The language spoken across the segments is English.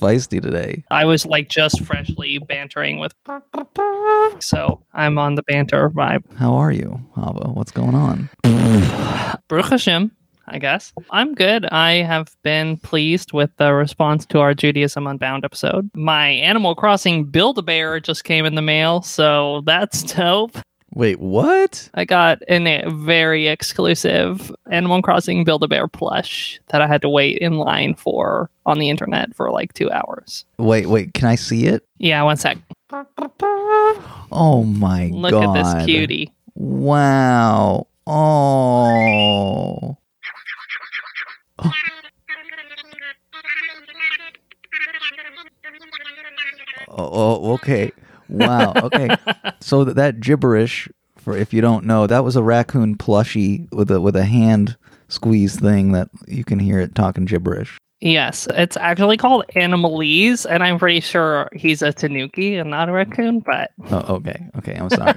Feisty today. I was like just freshly bantering with, so I'm on the banter vibe. How are you, Hava? What's going on? Baruch Hashem, I guess. I'm good. I have been pleased with the response to our Judaism Unbound episode. My Animal Crossing Build a Bear just came in the mail, so that's dope. Wait, what? I got an, a very exclusive Animal Crossing Build a Bear plush that I had to wait in line for on the internet for like two hours. Wait, wait. Can I see it? Yeah, one sec. Oh my Look god! Look at this cutie. Wow. Oh. Oh, oh, okay. Wow. Okay. so th- that gibberish, for if you don't know, that was a raccoon plushie with a with a hand squeeze thing that you can hear it talking gibberish. Yes, it's actually called Animalese, and I'm pretty sure he's a tanuki and not a raccoon, but Oh, okay. Okay. I'm sorry.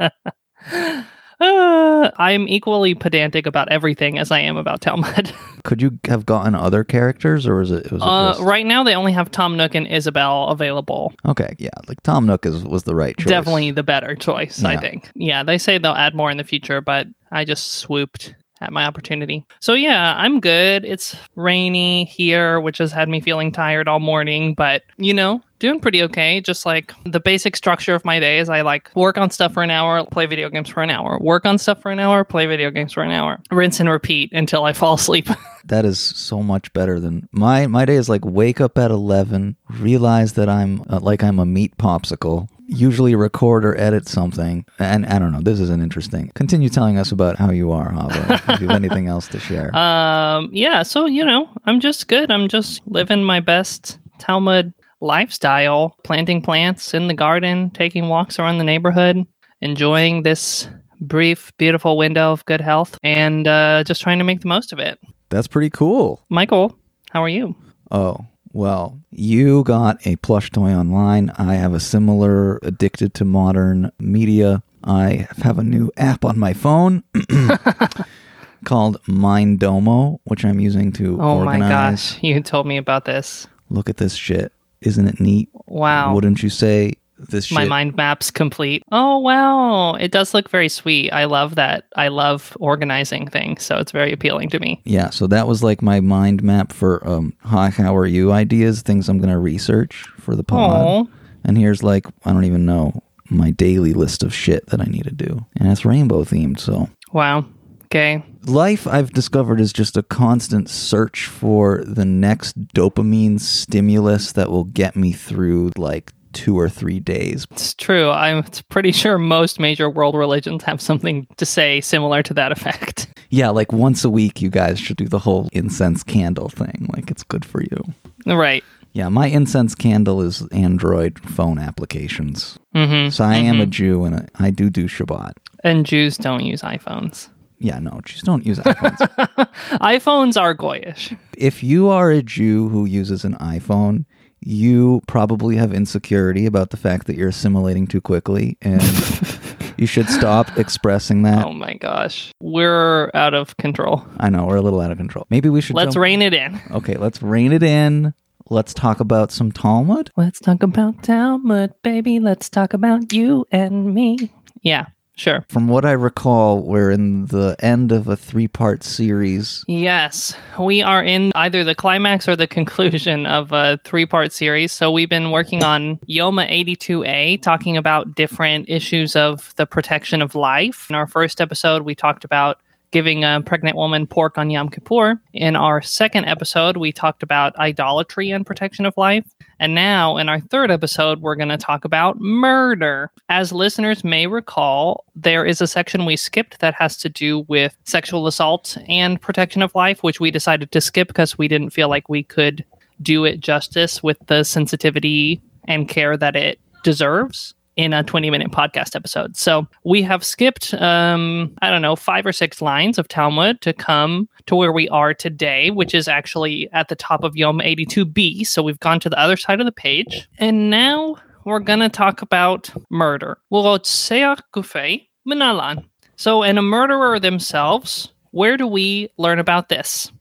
Uh, I'm equally pedantic about everything as I am about Talmud. Could you have gotten other characters, or was it? Was it Uh, right now, they only have Tom Nook and Isabelle available. Okay. Yeah. Like Tom Nook is was the right choice. Definitely the better choice, I think. Yeah, they say they'll add more in the future, but I just swooped at my opportunity. So yeah, I'm good. It's rainy here, which has had me feeling tired all morning, but you know, doing pretty okay. Just like the basic structure of my day is I like work on stuff for an hour, play video games for an hour, work on stuff for an hour, play video games for an hour, rinse and repeat until I fall asleep. That is so much better than my my day is like wake up at 11, realize that I'm uh, like I'm a meat popsicle, usually record or edit something. And I don't know, this is an interesting. Continue telling us about how you are, Hava. if you have anything else to share. Um, yeah, so you know, I'm just good. I'm just living my best Talmud lifestyle, planting plants in the garden, taking walks around the neighborhood, enjoying this brief, beautiful window of good health, and uh, just trying to make the most of it. That's pretty cool. Michael, how are you? Oh, well, you got a plush toy online. I have a similar addicted to modern media. I have a new app on my phone called Mindomo, which I'm using to Oh organize. my gosh, you told me about this. Look at this shit. Isn't it neat? Wow. Wouldn't you say this shit? my mind maps complete. Oh wow, it does look very sweet. I love that. I love organizing things, so it's very appealing to me. Yeah, so that was like my mind map for um hi how are you ideas, things I'm gonna research for the pod. Oh, And here's like I don't even know my daily list of shit that I need to do. And it's rainbow themed, so wow. Okay. life I've discovered is just a constant search for the next dopamine stimulus that will get me through like two or three days. It's true. I'm pretty sure most major world religions have something to say similar to that effect. Yeah, like once a week you guys should do the whole incense candle thing. Like it's good for you. right. Yeah, my incense candle is Android phone applications. Mm-hmm. So I am a Jew and I do do Shabbat. And Jews don't use iPhones. Yeah, no, just don't use iPhones. iPhones are goyish. if you are a Jew who uses an iPhone, you probably have insecurity about the fact that you're assimilating too quickly and you should stop expressing that. Oh my gosh. We're out of control. I know, we're a little out of control. Maybe we should Let's jump- rein it in. Okay, let's rein it in. Let's talk about some Talmud. Let's talk about Talmud, baby. Let's talk about you and me. Yeah, sure. From what I recall, we're in the end of a three part series. Yes, we are in either the climax or the conclusion of a three part series. So we've been working on Yoma 82A, talking about different issues of the protection of life. In our first episode, we talked about giving a pregnant woman pork on Yom Kippur. In our second episode, we talked about idolatry and protection of life. And now, in our third episode, we're going to talk about murder. As listeners may recall, there is a section we skipped that has to do with sexual assault and protection of life, which we decided to skip because we didn't feel like we could do it justice with the sensitivity and care that it deserves in a 20 minute podcast episode. So we have skipped, um, I don't know, five or six lines of Talmud to come to where we are today, which is actually at the top of Yoma 82b. So we've gone to the other side of the page. And now we're going to talk about murder. Minalan. So, in a murderer themselves, where do we learn about this?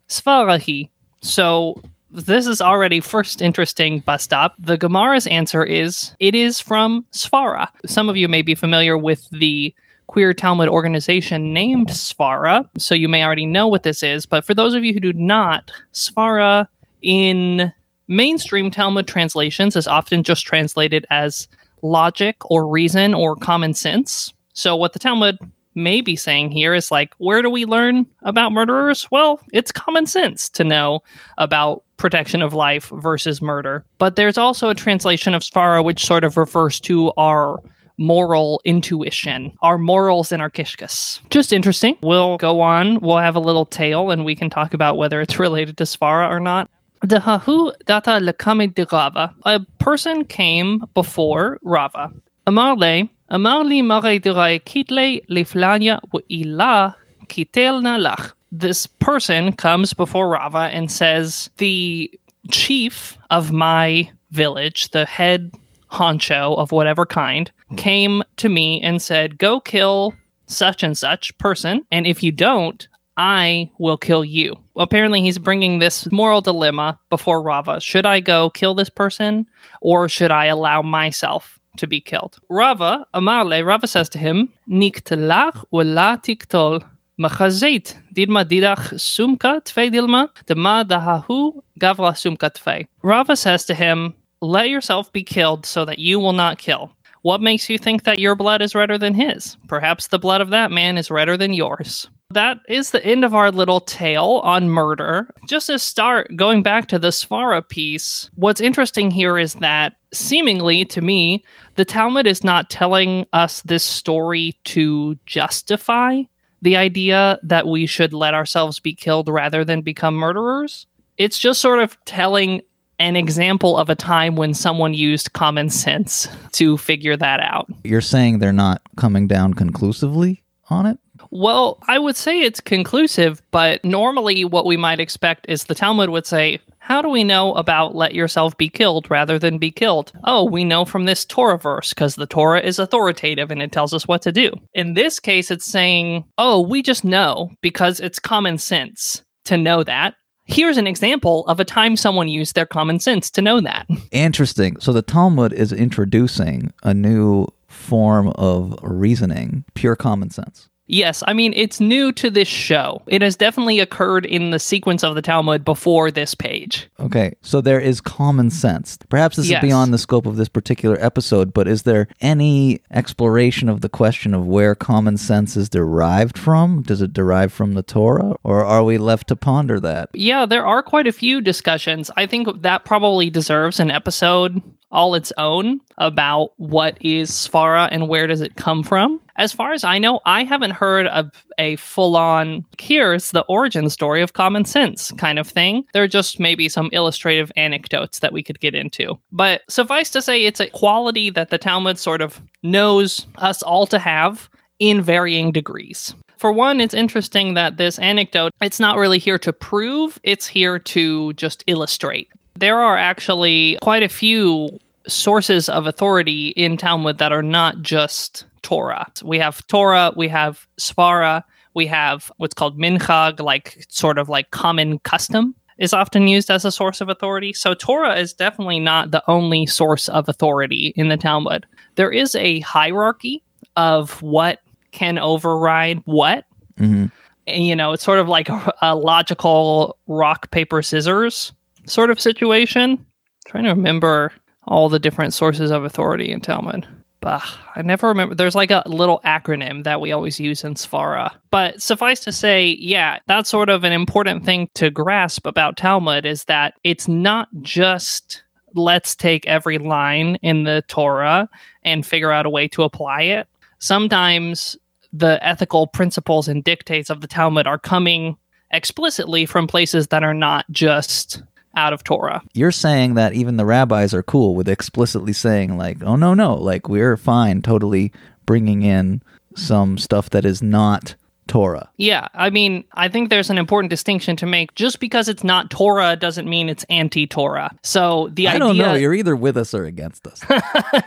So, this is already first interesting bus stop. The Gemara's answer is it is from Svara. Some of you may be familiar with the queer Talmud organization named Svara, so you may already know what this is. But for those of you who do not, Svara in mainstream Talmud translations is often just translated as logic or reason or common sense. So what the Talmud may be saying here is like, where do we learn about murderers? Well, it's common sense to know about protection of life versus murder. But there's also a translation of Svara which sort of refers to our moral intuition, our morals and our kishkas. Just interesting. We'll go on. We'll have a little tale and we can talk about whether it's related to Svara or not. Dahahu data lekame de Rava. A person came before Rava. Amarle, amarli mare dirai kitle liflania wa ila kitelna lach. This person comes before Rava and says, The chief of my village, the head honcho of whatever kind, came to me and said, Go kill such and such person. And if you don't, I will kill you. Apparently, he's bringing this moral dilemma before Rava. Should I go kill this person or should I allow myself to be killed? Rava, Amarle, Rava says to him, Niktelach wala tiktol machazeit didma didach sumka tfei dilma dema dahahu gavra sumka tfei. Rava says to him, Let yourself be killed so that you will not kill. What makes you think that your blood is redder than his? Perhaps the blood of that man is redder than yours that is the end of our little tale on murder. Just to start going back to the Svara piece, what's interesting here is that seemingly to me, the Talmud is not telling us this story to justify the idea that we should let ourselves be killed rather than become murderers. It's just sort of telling an example of a time when someone used common sense to figure that out. You're saying they're not coming down conclusively on it? Well, I would say it's conclusive, but normally what we might expect is the Talmud would say, How do we know about let yourself be killed rather than be killed? Oh, we know from this Torah verse because the Torah is authoritative and it tells us what to do. In this case, it's saying, Oh, we just know because it's common sense to know that. Here's an example of a time someone used their common sense to know that. Interesting. So the Talmud is introducing a new form of reasoning, pure common sense. Yes, I mean, it's new to this show. It has definitely occurred in the sequence of the Talmud before this page. Okay, so there is common sense. Perhaps this Yes. is beyond the scope of this particular episode, but is there any exploration of the question of where common sense is derived from? Does it derive from the Torah, or are we left to ponder that? Yeah, there are quite a few discussions. I think that probably deserves an episode all its own about what is Svara and where does it come from. As far as I know, I haven't heard of a full on, here's the origin story of common sense kind of thing. There are just maybe some illustrative anecdotes that we could get into. But suffice to say, it's a quality that the Talmud sort of knows us all to have in varying degrees. For one, it's interesting that this anecdote, it's not really here to prove, it's here to just illustrate. There are actually quite a few sources of authority in Talmud that are not just Torah. We have Torah, we have Svara, we have what's called minchag, like sort of like common custom is often used as a source of authority. So Torah is definitely not the only source of authority in the Talmud. There is a hierarchy of what can override what. Mhm. And, you know, it's sort of like a, a logical rock, paper, scissors sort of situation. trying to remember all the different sources of authority in Talmud. Bah, I never remember. There's like a little acronym that we always use in Svara. But suffice to say, yeah, that's sort of an important thing to grasp about Talmud is that it's not just let's take every line in the Torah and figure out a way to apply it. Sometimes the ethical principles and dictates of the Talmud are coming explicitly from places that are not just out of Torah. You're saying that even the rabbis are cool with explicitly saying, like, oh, no, no, like, we're fine totally bringing in some stuff that is not Torah. Yeah, I mean, I think there's an important distinction to make. Just because it's not Torah doesn't mean it's anti-Torah. So the idea I idea don't know. You're either with us or against us.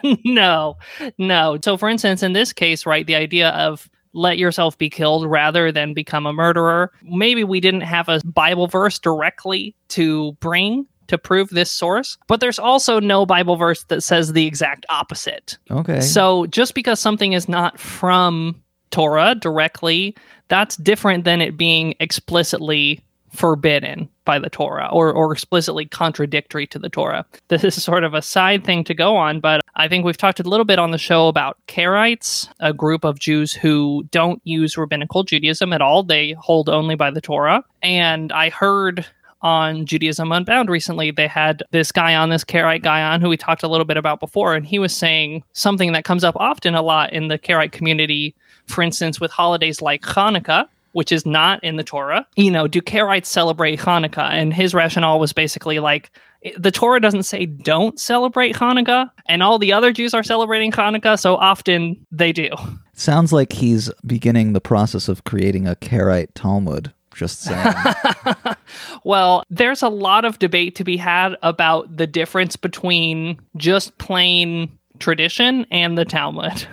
no, no. So, for instance, in this case, right, the idea of let yourself be killed rather than become a murderer. Maybe we didn't have a Bible verse directly to bring to prove this source, but there's also no Bible verse that says the exact opposite. Okay. So just because something is not from Torah directly, that's different than it being explicitly forbidden by the Torah or, or explicitly contradictory to the Torah. This is sort of a side thing to go on, but I think we've talked a little bit on the show about Karaites, a group of Jews who don't use rabbinical Judaism at all. They hold only by the Torah. And I heard on Judaism Unbound recently, they had this guy on, this Karaite guy on, who we talked a little bit about before, and he was saying something that comes up often a lot in the Karaite community, for instance, with holidays like Hanukkah, which is not in the Torah. You know, do Karaites celebrate Hanukkah? And his rationale was basically like, the Torah doesn't say don't celebrate Hanukkah, and all the other Jews are celebrating Hanukkah, so often they do. Sounds like he's beginning the process of creating a Karaite Talmud. Just saying. well, there's a lot of debate to be had about the difference between just plain tradition and the Talmud.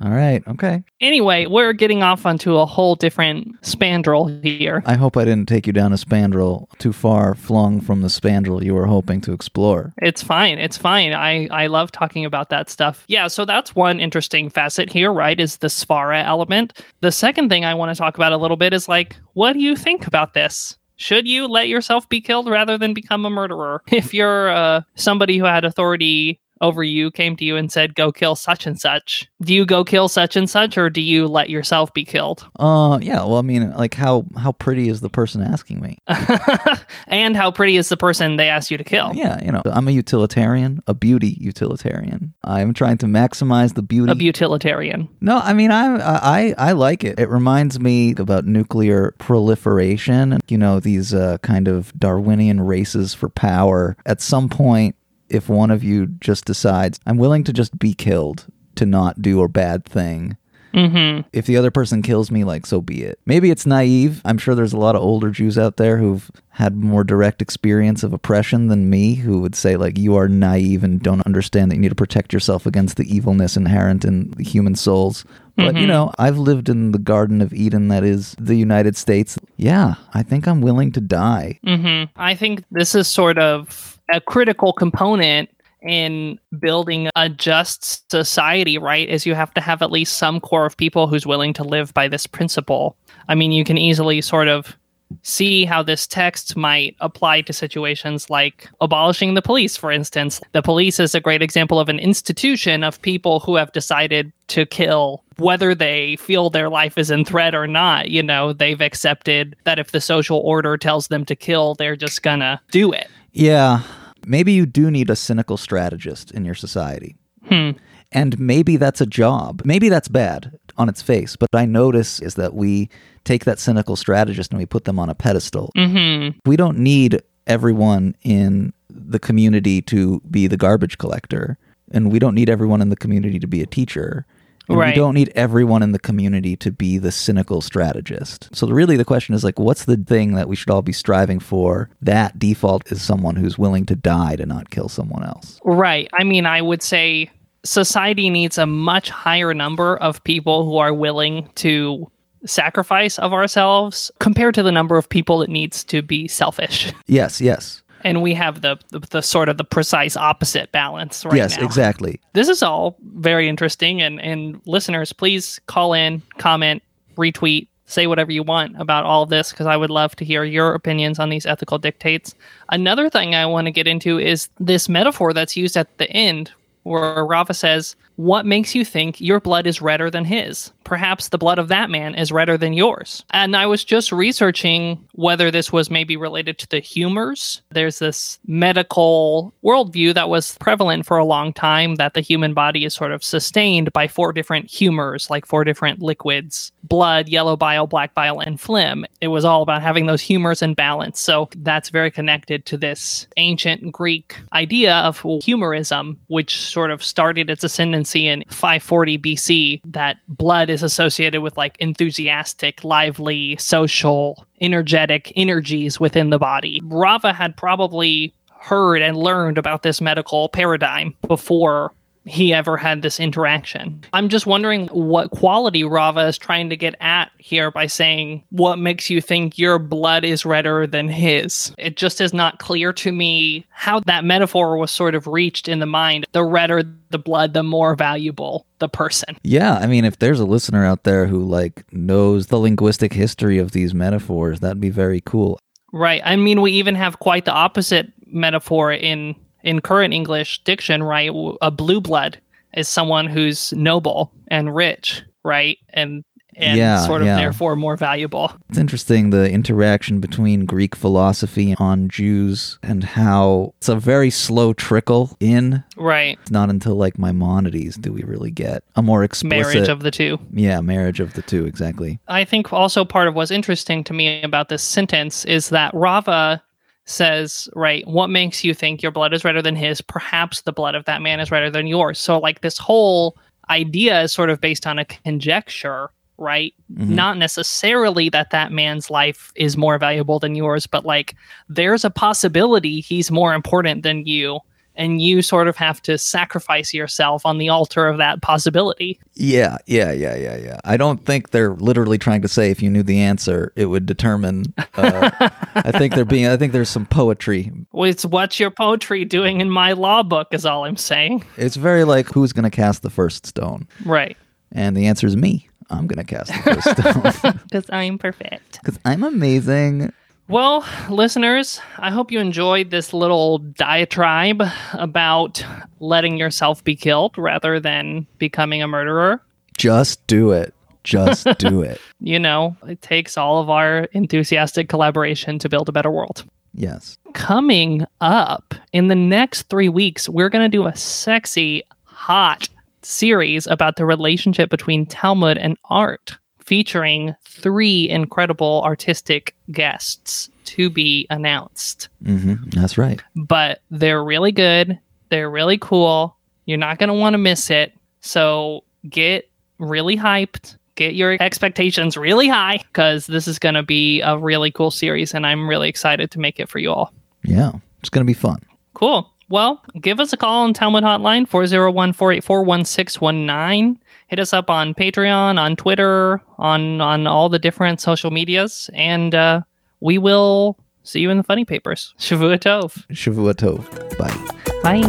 All right. Okay. Anyway, we're getting off onto a whole different spandrel here. I hope I didn't take you down a spandrel too far flung from the spandrel you were hoping to explore. It's fine. It's fine. I, I love talking about that stuff. Yeah, so that's one interesting facet here, right? Is the Svara element. The second thing I want to talk about a little bit is like, what do you think about this? Should you let yourself be killed rather than become a murderer? If you're uh, somebody who had authority over you came to you and said, go kill such and such, do you go kill such and such or do you let yourself be killed? Uh, yeah. Well, I mean, like how how pretty is the person asking me? and how pretty is the person they asked you to kill? Yeah, you know, I'm a utilitarian, a beauty utilitarian. I'm trying to maximize the beauty. A utilitarian. No, I mean, I I I like it. It reminds me about nuclear proliferation and you know these uh, kind of Darwinian races for power. At some point, if one of you just decides, I'm willing to just be killed to not do a bad thing. Mm-hmm. If the other person kills me, like, so be it. Maybe it's naive. I'm sure there's a lot of older Jews out there who've had more direct experience of oppression than me who would say, like, you are naive and don't understand that you need to protect yourself against the evilness inherent in human souls. But, Mhm. you know, I've lived in the Garden of Eden that is the United States. Yeah, I think I'm willing to die. hmm I think this is sort of a critical component in building a just society, right? Is you have to have at least some core of people who's willing to live by this principle. I mean, you can easily sort of see how this text might apply to situations like abolishing the police, for instance. The police is a great example of an institution of people who have decided to kill whether they feel their life is in threat or not. You know, they've accepted that if the social order tells them to kill, they're just gonna do it. Yeah, maybe you do need a cynical strategist in your society. Hmm. And maybe that's a job. Maybe that's bad on its face. But I notice is that we take that cynical strategist and we put them on a pedestal. hmm We don't need everyone in the community to be the garbage collector. And we don't need everyone in the community to be a teacher. And Right. we don't need everyone in the community to be the cynical strategist. So really the question is like what's the thing that we should all be striving for? That default is someone who's willing to die to not kill someone else. Right. I mean, I would say society needs a much higher number of people who are willing to sacrifice of ourselves compared to the number of people it needs to be selfish. Yes, yes. And we have the, the, the sort of the precise opposite balance right yes, now. exactly. This is all very interesting and, and listeners, please call in, comment, retweet, say whatever you want about all of this because I would love to hear your opinions on these ethical dictates. Another thing I want to get into is this metaphor that's used at the end where Rava says, What makes you think your blood is redder than his? Perhaps the blood of that man is redder than yours. And I was just researching whether this was maybe related to the humors. There's this medical worldview that was prevalent for a long time that the human body is sort of sustained by four different humors, like four different liquids blood, yellow bile, black bile, and phlegm. It was all about having those humors in balance. So that's very connected to this ancient Greek idea of humorism, which sort of started its ascendancy in 540 BC, that blood is associated with like enthusiastic, lively, social, energetic energies within the body. Rava had probably heard and learned about this medical paradigm before he ever had this interaction. I'm just wondering what quality Rava is trying to get at here by saying what makes you think your blood is redder than his. It just is not clear to me how that metaphor was sort of reached in the mind. The redder the blood, the more valuable the person. Yeah, I mean, if there's a listener out there who like knows the linguistic history of these metaphors, that'd be very cool. Right. I mean, we even have quite the opposite metaphor in in current English diction, right? A blue blood is someone who's noble and rich, right? And and Yeah, sort of yeah. therefore more valuable. It's interesting the interaction between Greek philosophy on Jews and how it's a very slow trickle in. Right. It's not until like Maimonides do we really get a more explicit Marriage of the two. yeah marriage of the two exactly. I think also part of what's interesting to me about this sentence is that Rava says, right, what makes you think your blood is redder than his? Perhaps the blood of that man is redder than yours. So, like, this whole idea is sort of based on a conjecture, right? Mm-hmm. Not necessarily that that man's life is more valuable than yours, but like, there's a possibility he's more important than you. And you sort of have to sacrifice yourself on the altar of that possibility. Yeah, yeah, yeah, yeah, yeah. I don't think they're literally trying to say if you knew the answer, it would determine. Uh, I think they're being. I think there's some poetry. Well, It's what's your poetry doing in my law book, is all I'm saying. It's very like who's going to cast the first stone, Right. and the answer is me. I'm going to cast the first stone Because I'm perfect. because I'm amazing. Well, listeners, I hope you enjoyed this little diatribe about letting yourself be killed rather than becoming a murderer. Just do it. Just do it. You know, it takes all of our enthusiastic collaboration to build a better world. Yes. coming up in the next three weeks, we're going to do a sexy, hot series about the relationship between Talmud and art, featuring three incredible artistic guests to be announced. hmm That's right. But they're really good, they're really cool. You're not going to want to miss it. So get really hyped. Get your expectations really high because this is going to be a really cool series, and I'm really excited to make it for you all. Yeah. It's going to be fun. Cool. Well, give us a call on Talmud Hotline 401 484 1619. Hit us up on Patreon, on Twitter, on, on all the different social medias, and uh, we will see you in the funny papers. Shavua Tov. Shavua Tov. Bye. Bye.